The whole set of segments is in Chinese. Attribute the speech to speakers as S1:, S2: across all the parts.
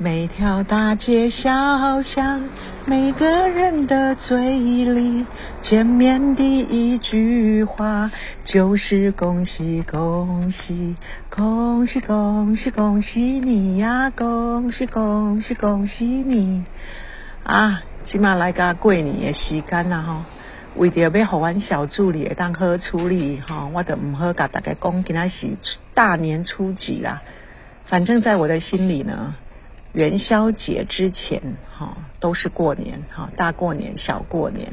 S1: 每条大街小巷，每个人的嘴里，见面第一句话就是恭喜恭喜，恭喜恭喜恭喜你呀，恭喜恭喜恭喜你啊！今嘛来个过年的时间啦吼，为着要互阮小助理会当好处理吼，我就唔好甲大家讲今仔是大年初几啦。反正在我的心里呢。元宵节之前，哈，都是过年，哈，大过年、小过年。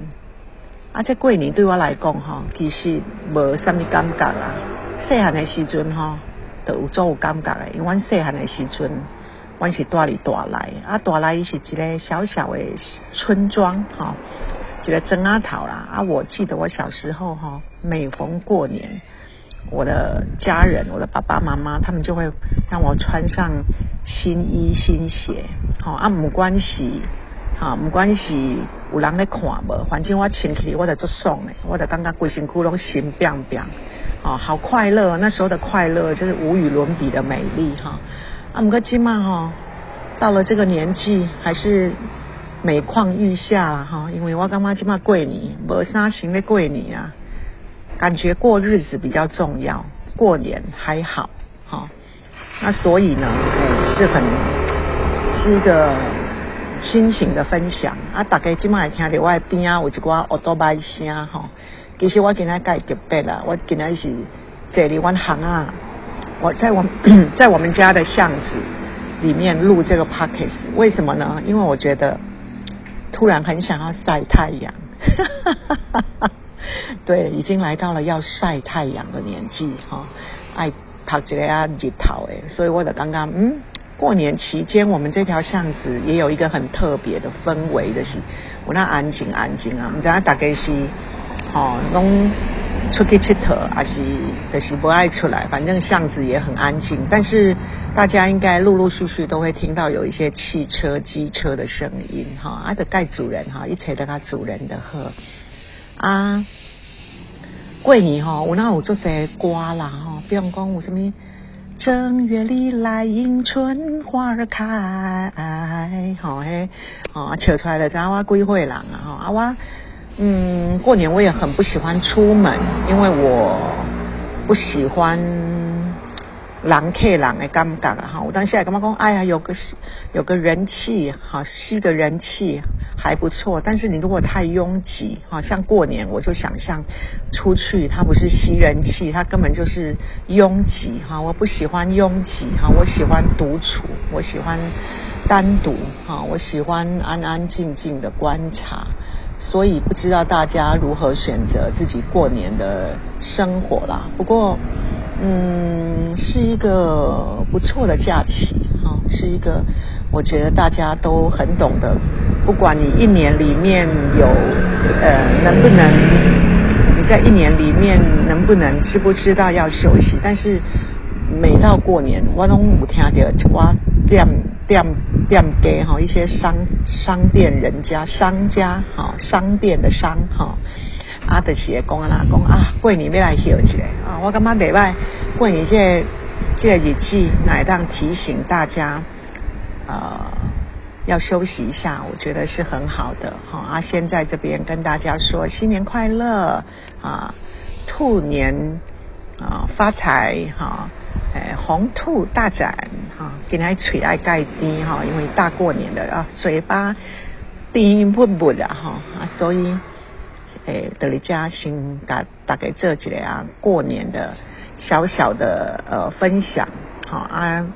S1: 啊，这过年对我来讲，哈，其实无什么感觉啦。细汉的时阵，哈，都有做有感觉的，因为阮细汉的时阵，阮是大里大来，啊，大来是一个小小的村庄，哈，一个庄阿头啦。啊，我记得我小时候，哈，每逢过年。我的家人，我的爸爸妈妈，他们就会让我穿上新衣新鞋，好啊，没关系，好没关系，有人来看无，反正我穿起我就做爽的，我就感觉规身躯拢新变变，哦，好快乐，那时候的快乐就是无与伦比的美丽哈。啊，不过今嘛哈，到了这个年纪还是每况愈下哈，因为我感觉今嘛过年，无啥新的过年啊。感觉过日子比较重要，过年还好，哈。那所以呢，是很是一个心情的分享啊。大家今麦听到我边啊有一寡耳朵麦声哈。其实我今天介特别了，我今天是这里湾行啊，我在我 在我们家的巷子里面录这个 p o c k e t 为什么呢？因为我觉得突然很想要晒太阳。对，已经来到了要晒太阳的年纪哈，爱拍这个啊日头诶，所以我的刚刚嗯，过年期间我们这条巷子也有一个很特别的氛围的是，我那安静安静啊，唔知大概是哦，拢出去吃头，还是就是不爱出来，反正巷子也很安静，但是大家应该陆陆续续都会听到有一些汽车、机车的声音哈，啊的盖主人哈，一切都他主人的喝。啊，过年吼，有那有做些歌啦吼，比方讲有什么正月里来迎春花儿开，吼嘿，哦，扯出来的咱我归会人啊，吼啊我，嗯，过年我也很不喜欢出门，因为我不喜欢。狼 K 狼的感觉啊哈！我当时还感觉讲，哎呀，有个有个人气哈，吸的人气还不错。但是你如果太拥挤哈，像过年我就想象出去，它不是吸人气，它根本就是拥挤哈。我不喜欢拥挤哈，我喜欢独处，我喜欢单独哈，我喜欢安安静静的观察。所以不知道大家如何选择自己过年的生活啦。不过。嗯，是一个不错的假期，哈，是一个我觉得大家都很懂得，不管你一年里面有呃能不能你在一年里面能不能知不知道要休息，但是每到过年，我都有听到我店店店给哈一些商商店人家商家哈商店的商哈。啊，就是会讲啦，讲啊，过年要来休一下啊，我感觉礼拜过年这这日子，乃当提醒大家，呃，要休息一下，我觉得是很好的哈。啊，先在这边跟大家说新年快乐啊，兔年啊发财哈，哎，红兔大展哈，今天嘴爱盖低哈，因为大过年的啊，嘴巴甜不不的哈啊，所以。诶，德里家先大大概这几年啊，过年的小小的呃分享，好啊，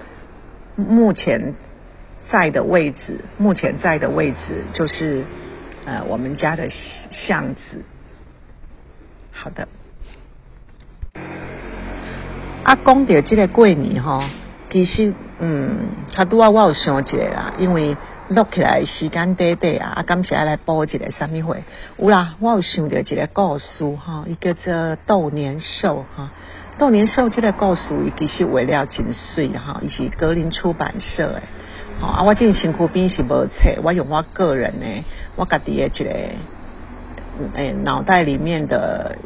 S1: 目前在的位置，目前在的位置就是呃我们家的巷子。好的，阿公的这个过年哈，其实嗯，他都要我有想一个啦，因为。录起来时间短短啊，啊，今次来播一个什么会？有啦，我有想到一个故事哈，一个叫斗年兽哈。斗年兽这个故事其实为了真水哈，伊是格林出版社的。好啊，我进行苦边是无册，我用我个人呢，我家己的一个诶脑袋里面的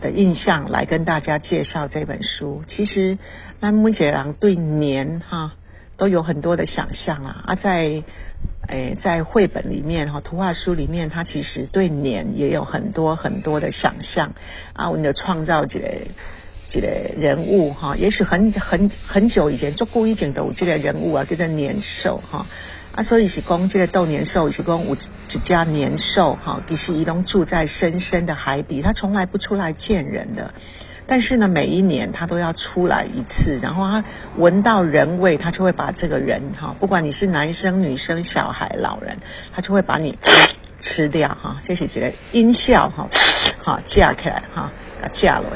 S1: 的印象来跟大家介绍这本书。其实，那目前人对年哈。都有很多的想象啊啊，在诶在绘本里面哈，图画书里面，他其实对年也有很多很多的想象啊，我们的创造者这个人物哈，也许很很很久以前就故意剪的这个人物啊，叫做年兽哈。啊，所以是讲这个斗年兽，是讲有一家年兽哈，其实移动住在深深的海底，它从来不出来见人的。但是呢，每一年它都要出来一次，然后它闻到人味，它就会把这个人哈，不管你是男生、女生、小孩、老人，它就会把你 吃掉哈。这是一个音效哈，好架起来哈，架落。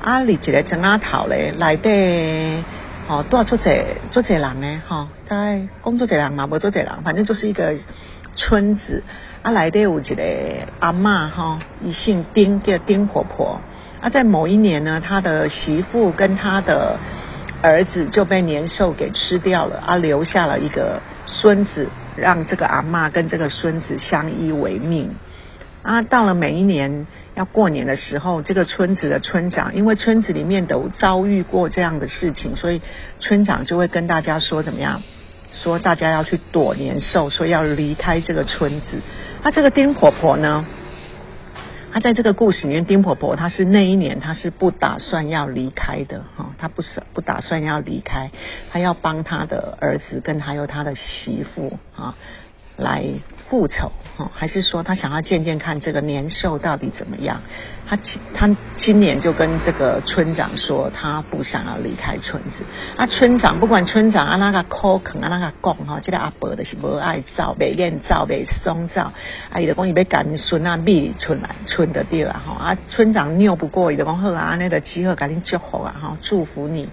S1: 啊，你一个整阿头咧来底。哦，多出者做者人呢？哈，在工作者人嘛，无做者人，反正就是一个村子。啊，来的有一个阿妈哈，一姓丁，叫丁婆婆。啊，在某一年呢，他的媳妇跟他的儿子就被年兽给吃掉了，啊，留下了一个孙子，让这个阿妈跟这个孙子相依为命。啊，到了每一年。要过年的时候，这个村子的村长，因为村子里面都遭遇过这样的事情，所以村长就会跟大家说怎么样？说大家要去躲年兽，说要离开这个村子。那这个丁婆婆呢？她在这个故事里面，丁婆婆她是那一年她是不打算要离开的哈，她不是不打算要离开，她要帮她的儿子跟还有她的媳妇啊。来复仇哈，还是说他想要见见看这个年兽到底怎么样？他他今年就跟这个村长说，他不想要离开村子。啊，村长不管村长啊那个口肯啊那个讲哈，这个阿伯的是不爱造，不愿造，不松造。啊，伊就讲伊要赶孙啊，逼村来村的对啊哈。啊，村长拗不过，伊就讲好啊，那个机会赶紧祝福啊哈，祝福你。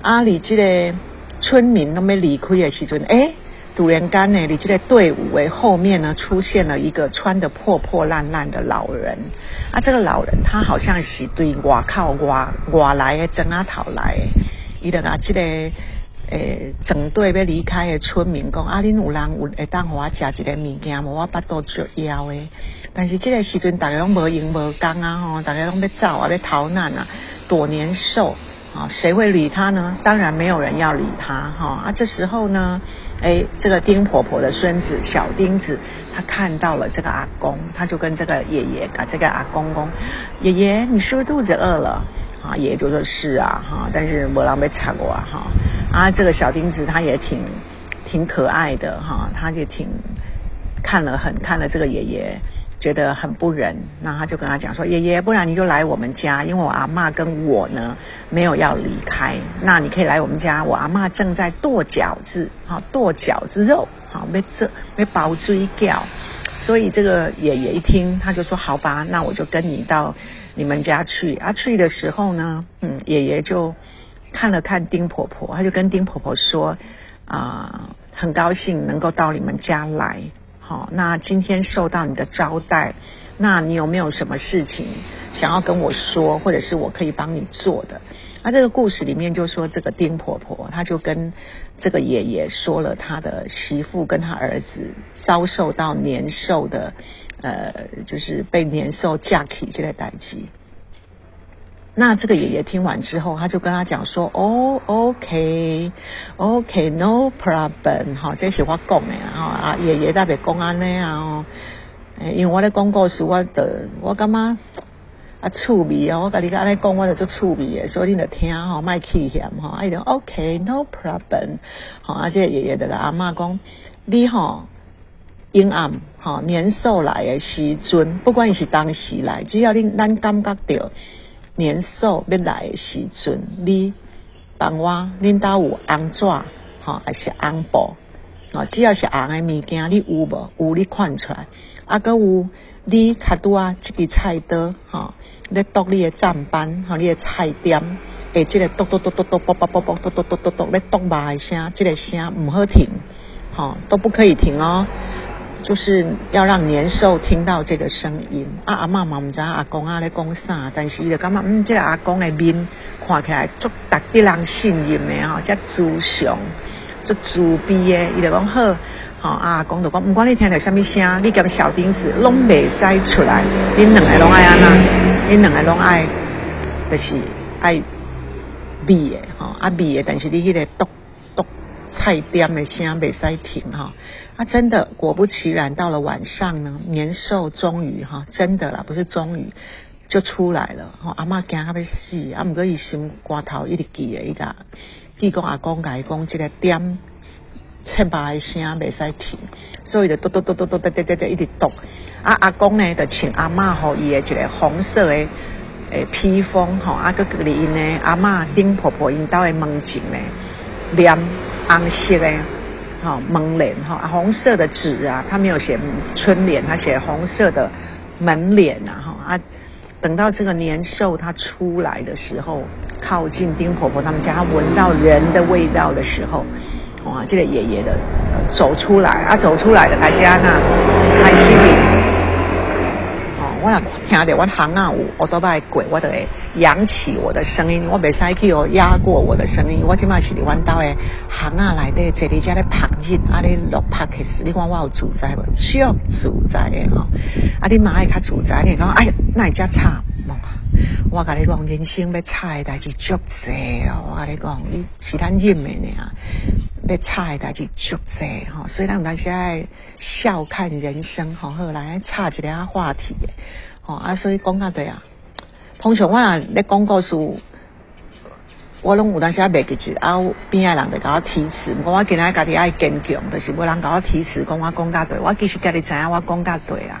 S1: 啊，你这个村民都没离开的时阵，哎。突然间呢，你这个队伍为后面呢出现了一个穿的破破烂烂的老人啊，这个老人他好像是对外靠外外来的争啊讨来，伊就甲这个诶整队要离开的村民讲，啊，恁有人有会当我食一个物件无？我巴肚足枵诶。但是这个时阵大家拢无闲无工啊吼，大家拢要走啊，要逃难啊，躲年兽。啊，谁会理他呢？当然没有人要理他哈。啊，这时候呢，哎，这个丁婆婆的孙子小丁子，他看到了这个阿公，他就跟这个爷爷啊，这个阿公公，爷爷，你是不是肚子饿了？啊，爷爷就说是啊，哈，但是我让被查过啊，哈。啊，这个小丁子他也挺挺可爱的哈，他就挺看了很看了这个爷爷。觉得很不忍，那他就跟他讲说：“爷爷，不然你就来我们家，因为我阿妈跟我呢没有要离开，那你可以来我们家。我阿妈正在剁饺子，好剁饺子肉，好没这没包追饺。所以这个爷爷一听，他就说：好吧，那我就跟你到你们家去。啊，去的时候呢，嗯，爷爷就看了看丁婆婆，他就跟丁婆婆说：啊，很高兴能够到你们家来。”好，那今天受到你的招待，那你有没有什么事情想要跟我说，或者是我可以帮你做的？那这个故事里面就说，这个丁婆婆，她就跟这个爷爷说了她的媳妇跟她儿子遭受到年兽的，呃，就是被年兽架起这个打击。那这个爷爷听完之后，他就跟他讲说：“哦，OK，OK，No problem，哈，这是我讲的哈啊，爷爷特别讲安尼啊哦，因为我咧讲故事，我的我感觉啊趣味啊，我跟你安尼讲，我就做趣味的，所以你就听哈，卖气嫌哈，啊，伊讲 OK，No problem，好，啊，这爷爷的阿妈讲，你哈阴暗哈年兽来的时阵，不管伊是当时来，只要你咱感觉到。年兽要来的时阵，你帮我恁兜有红纸，吼还是红布，哦，只要是红的物件，你有无？有你看出来。啊，搁有你卡拄啊，即个菜刀，吼，咧剁你的砧板，吼，你的菜点，诶，即个剁剁剁剁剁，啵啵啵啵，剁剁剁剁剁，咧剁肉的声，即个声唔好停，吼，都不可以停哦。就是要让年兽听到这个声音。啊，阿妈嘛唔知阿公啊咧讲啥，但是伊就感觉嗯，这个阿公的面看起来足值得人信任的吼，遮慈祥、足慈悲的。伊就讲好，吼阿公就讲，不管你听到什么声，你跟小丁子拢未使出来，恁两个拢爱安那，恁两个拢爱，就是爱闭的吼，啊闭的，但是你迄个剁剁菜店的声未使停哈。啊，真的，果不其然，到了晚上呢，年兽终于哈，真的啦，不是终于就出来了。吼，阿嬷惊到要死，啊，毋过伊心肝头一直记诶，伊个记讲阿公甲伊讲，即个点切巴诶声未使停，所以就嘟嘟嘟嘟嘟嘟嘟嘟一直嘟。啊，阿公呢，就请阿嬷吼伊诶一个红色诶诶披风吼，啊，佮隔离因呢，阿嬷丁婆婆因兜诶门前呢，念红色嘞。好门帘哈，红色的纸啊，他没有写春联，他写红色的门帘呐哈啊。等到这个年兽它出来的时候，靠近丁婆婆他们家，他闻到人的味道的时候，哇，这个爷爷的走出来啊，走出来的还是安娜，听到我行啊有我都拜过，我都会扬起我的声音，我袂使去哦压过我的声音。我即摆是伫阮兜诶行啊内底坐伫遮咧拍日，啊咧落拍克斯，你看我有自在无？需要自在诶吼。啊，你妈爱较自在，你讲哎，那会遮差？我甲你讲，人生要差诶代志足济哦。我甲你讲，你是咱认诶呢，要差诶代志足济吼。所以咱有时爱笑看人生吼，好来差一个话题诶。吼啊，所以讲啊对啊。通常我啊咧讲故事，我拢有当时啊袂记住，啊边仔人就甲我提示，我我今日家己爱坚强，就是无人甲我提示，讲我讲甲对，我其实家己知影我讲甲对啊。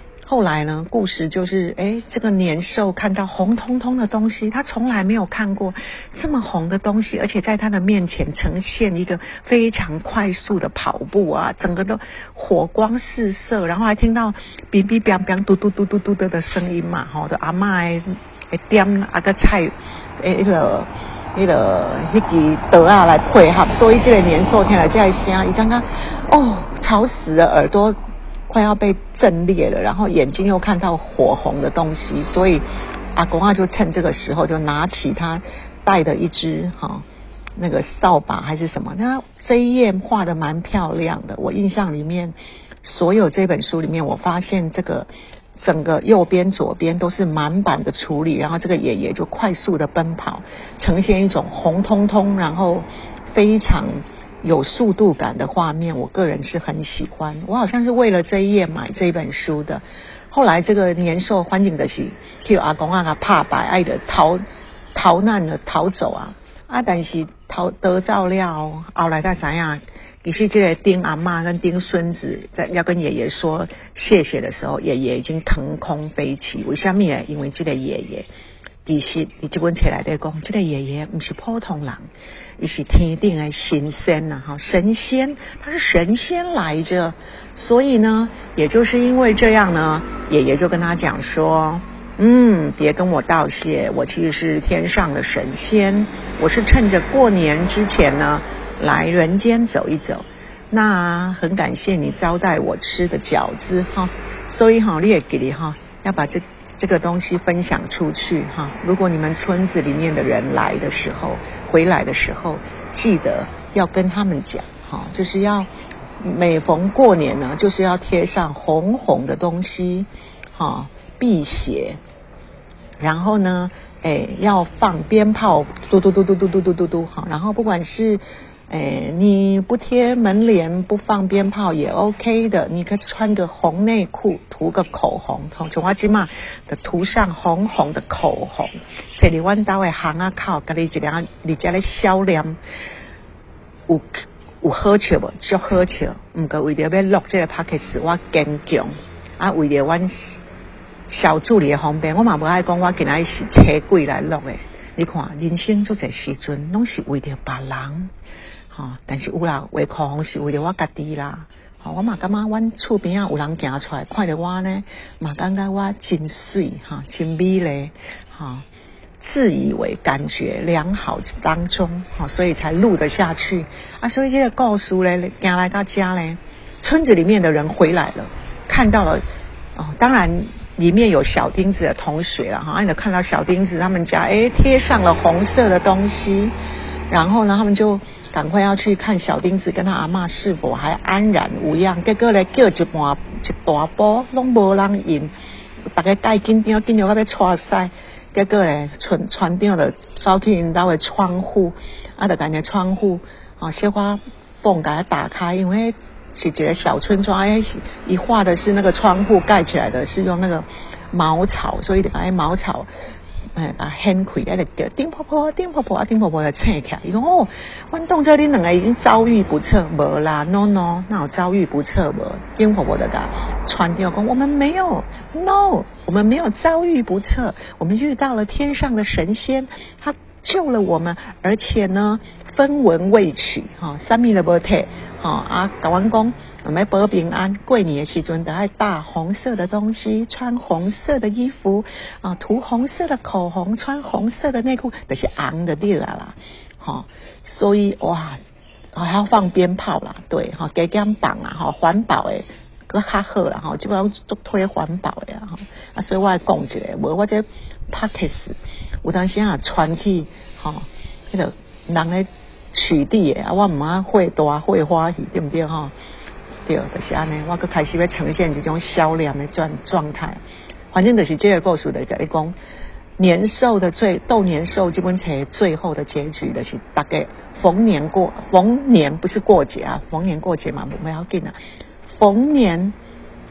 S1: 后来呢？故事就是，哎，这个年兽看到红彤彤的东西，他从来没有看过这么红的东西，而且在他的面前呈现一个非常快速的跑步啊，整个都火光四射，然后还听到哔哔哔哔嘟嘟嘟嘟嘟的的声音嘛，吼，的阿妈诶点啊个菜，诶那个那个那个德啊来配合，所以这个年兽听了这声，伊刚刚哦吵死了耳朵。快要被震裂了，然后眼睛又看到火红的东西，所以阿公啊就趁这个时候就拿起他带的一支哈那个扫把还是什么，那这一页画的蛮漂亮的。我印象里面，所有这本书里面，我发现这个整个右边左边都是满版的处理，然后这个爷爷就快速的奔跑，呈现一种红彤彤，然后非常。有速度感的画面，我个人是很喜欢。我好像是为了这一页买这本书的。后来这个年兽欢景的是，叫阿公啊怕白爱的逃逃难的逃走啊啊！但是逃得照料，后来他怎样？其实这个丁阿妈跟丁孙子在要跟爷爷说谢谢的时候，爷爷已经腾空飞起。为什么？因为这个爷爷。其实，你这本册来的讲，这个爷爷不是普通人，伊是天定的神仙呐，哈，神仙，他是神仙来着。所以呢，也就是因为这样呢，爷爷就跟他讲说，嗯，别跟我道谢，我其实是天上的神仙，我是趁着过年之前呢，来人间走一走。那很感谢你招待我吃的饺子，哈，所以哈，你也给你哈，要把这。这个东西分享出去哈，如果你们村子里面的人来的时候，回来的时候，记得要跟他们讲哈，就是要每逢过年呢，就是要贴上红红的东西哈，辟邪，然后呢，哎，要放鞭炮，嘟嘟嘟嘟嘟嘟嘟嘟嘟哈，然后不管是。哎，你不贴门帘，不放鞭炮也 OK 的。你可以穿个红内裤，涂个口红，从从阿吉嘛的涂上红红的口红。这里弯刀的行啊靠，跟你一两，你家的销量有有好笑不？就好笑。唔过为了要录这个 p o c a s t 我坚强啊，为了阮小助理的方便，我嘛不爱讲，我今日是车柜来录的。你看，人生做这时阵，拢是为了别人。哈，但是有啦，画口红是为了我家己啦。我嘛感觉阮厝边啊有人行出来，看着我呢，嘛感觉我真水哈，真美嘞哈，自以为感觉良好当中，哈，所以才录得下去啊。所以这个告诉嘞，行来到家嘞，村子里面的人回来了，看到了哦。当然，里面有小钉子的同学了哈，你就看到小钉子他们家哎贴上了红色的东西，然后呢他们就赶快要去看小钉子跟他阿妈是否还安然无恙，结果咧叫一半一大波拢无人应，大家带紧张紧张到要错塞，结果咧船船长的走去因兜的窗户，啊，就感觉窗户啊小花缝给它打开，因为。是一个小村庄，哎，一画的是那个窗户盖起来的，是用那个茅草，所以哎茅草，哎把掀开，哎就丁婆婆，丁婆婆啊，丁婆婆来撑起来。伊讲哦，阮动这恁两个已经遭遇不测，无啦，no no，那有遭遇不测无？丁婆婆的噶传掉讲，我们没有，no，我们没有遭遇不测，我们遇到了天上的神仙，他救了我们，而且呢分文未取，哈，三米的波特。哦啊，搞完工，我们保平安。过年的时阵，都爱大红色的东西，穿红色的衣服，啊，涂红色的口红，穿红色的内裤，都是昂的地啦啦。哈，所以哇，还要放鞭炮啦，对，哈，给点绑啊，哈，环保诶，搁较好啦，哈，基本上都推环保诶，哈，啊，所以我爱讲一个，无我这 p a c k e s 有当时啊，传去，吼，迄个人咧。取缔诶，啊，我唔爱会大会花去，对不对哈？对，就是安尼，我搁开始要呈现一种销量的状状态。反正就是这个故事的一讲，年兽的最斗年兽基本才最后的结局的是大概逢年过逢年不是过节啊，逢年过节嘛，我们要紧啊。逢年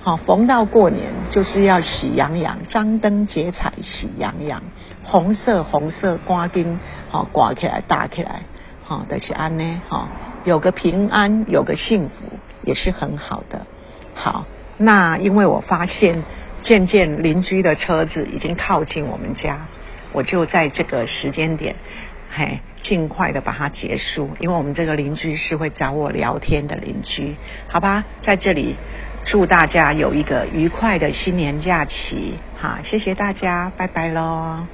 S1: 好逢到过年就是要喜洋洋，张灯结彩喜洋洋，红色红色挂钉好挂起来打起来。好的是安呢，哈，有个平安，有个幸福，也是很好的。好，那因为我发现渐渐邻居的车子已经靠近我们家，我就在这个时间点，嘿，尽快的把它结束。因为我们这个邻居是会找我聊天的邻居，好吧？在这里祝大家有一个愉快的新年假期，好，谢谢大家，拜拜喽。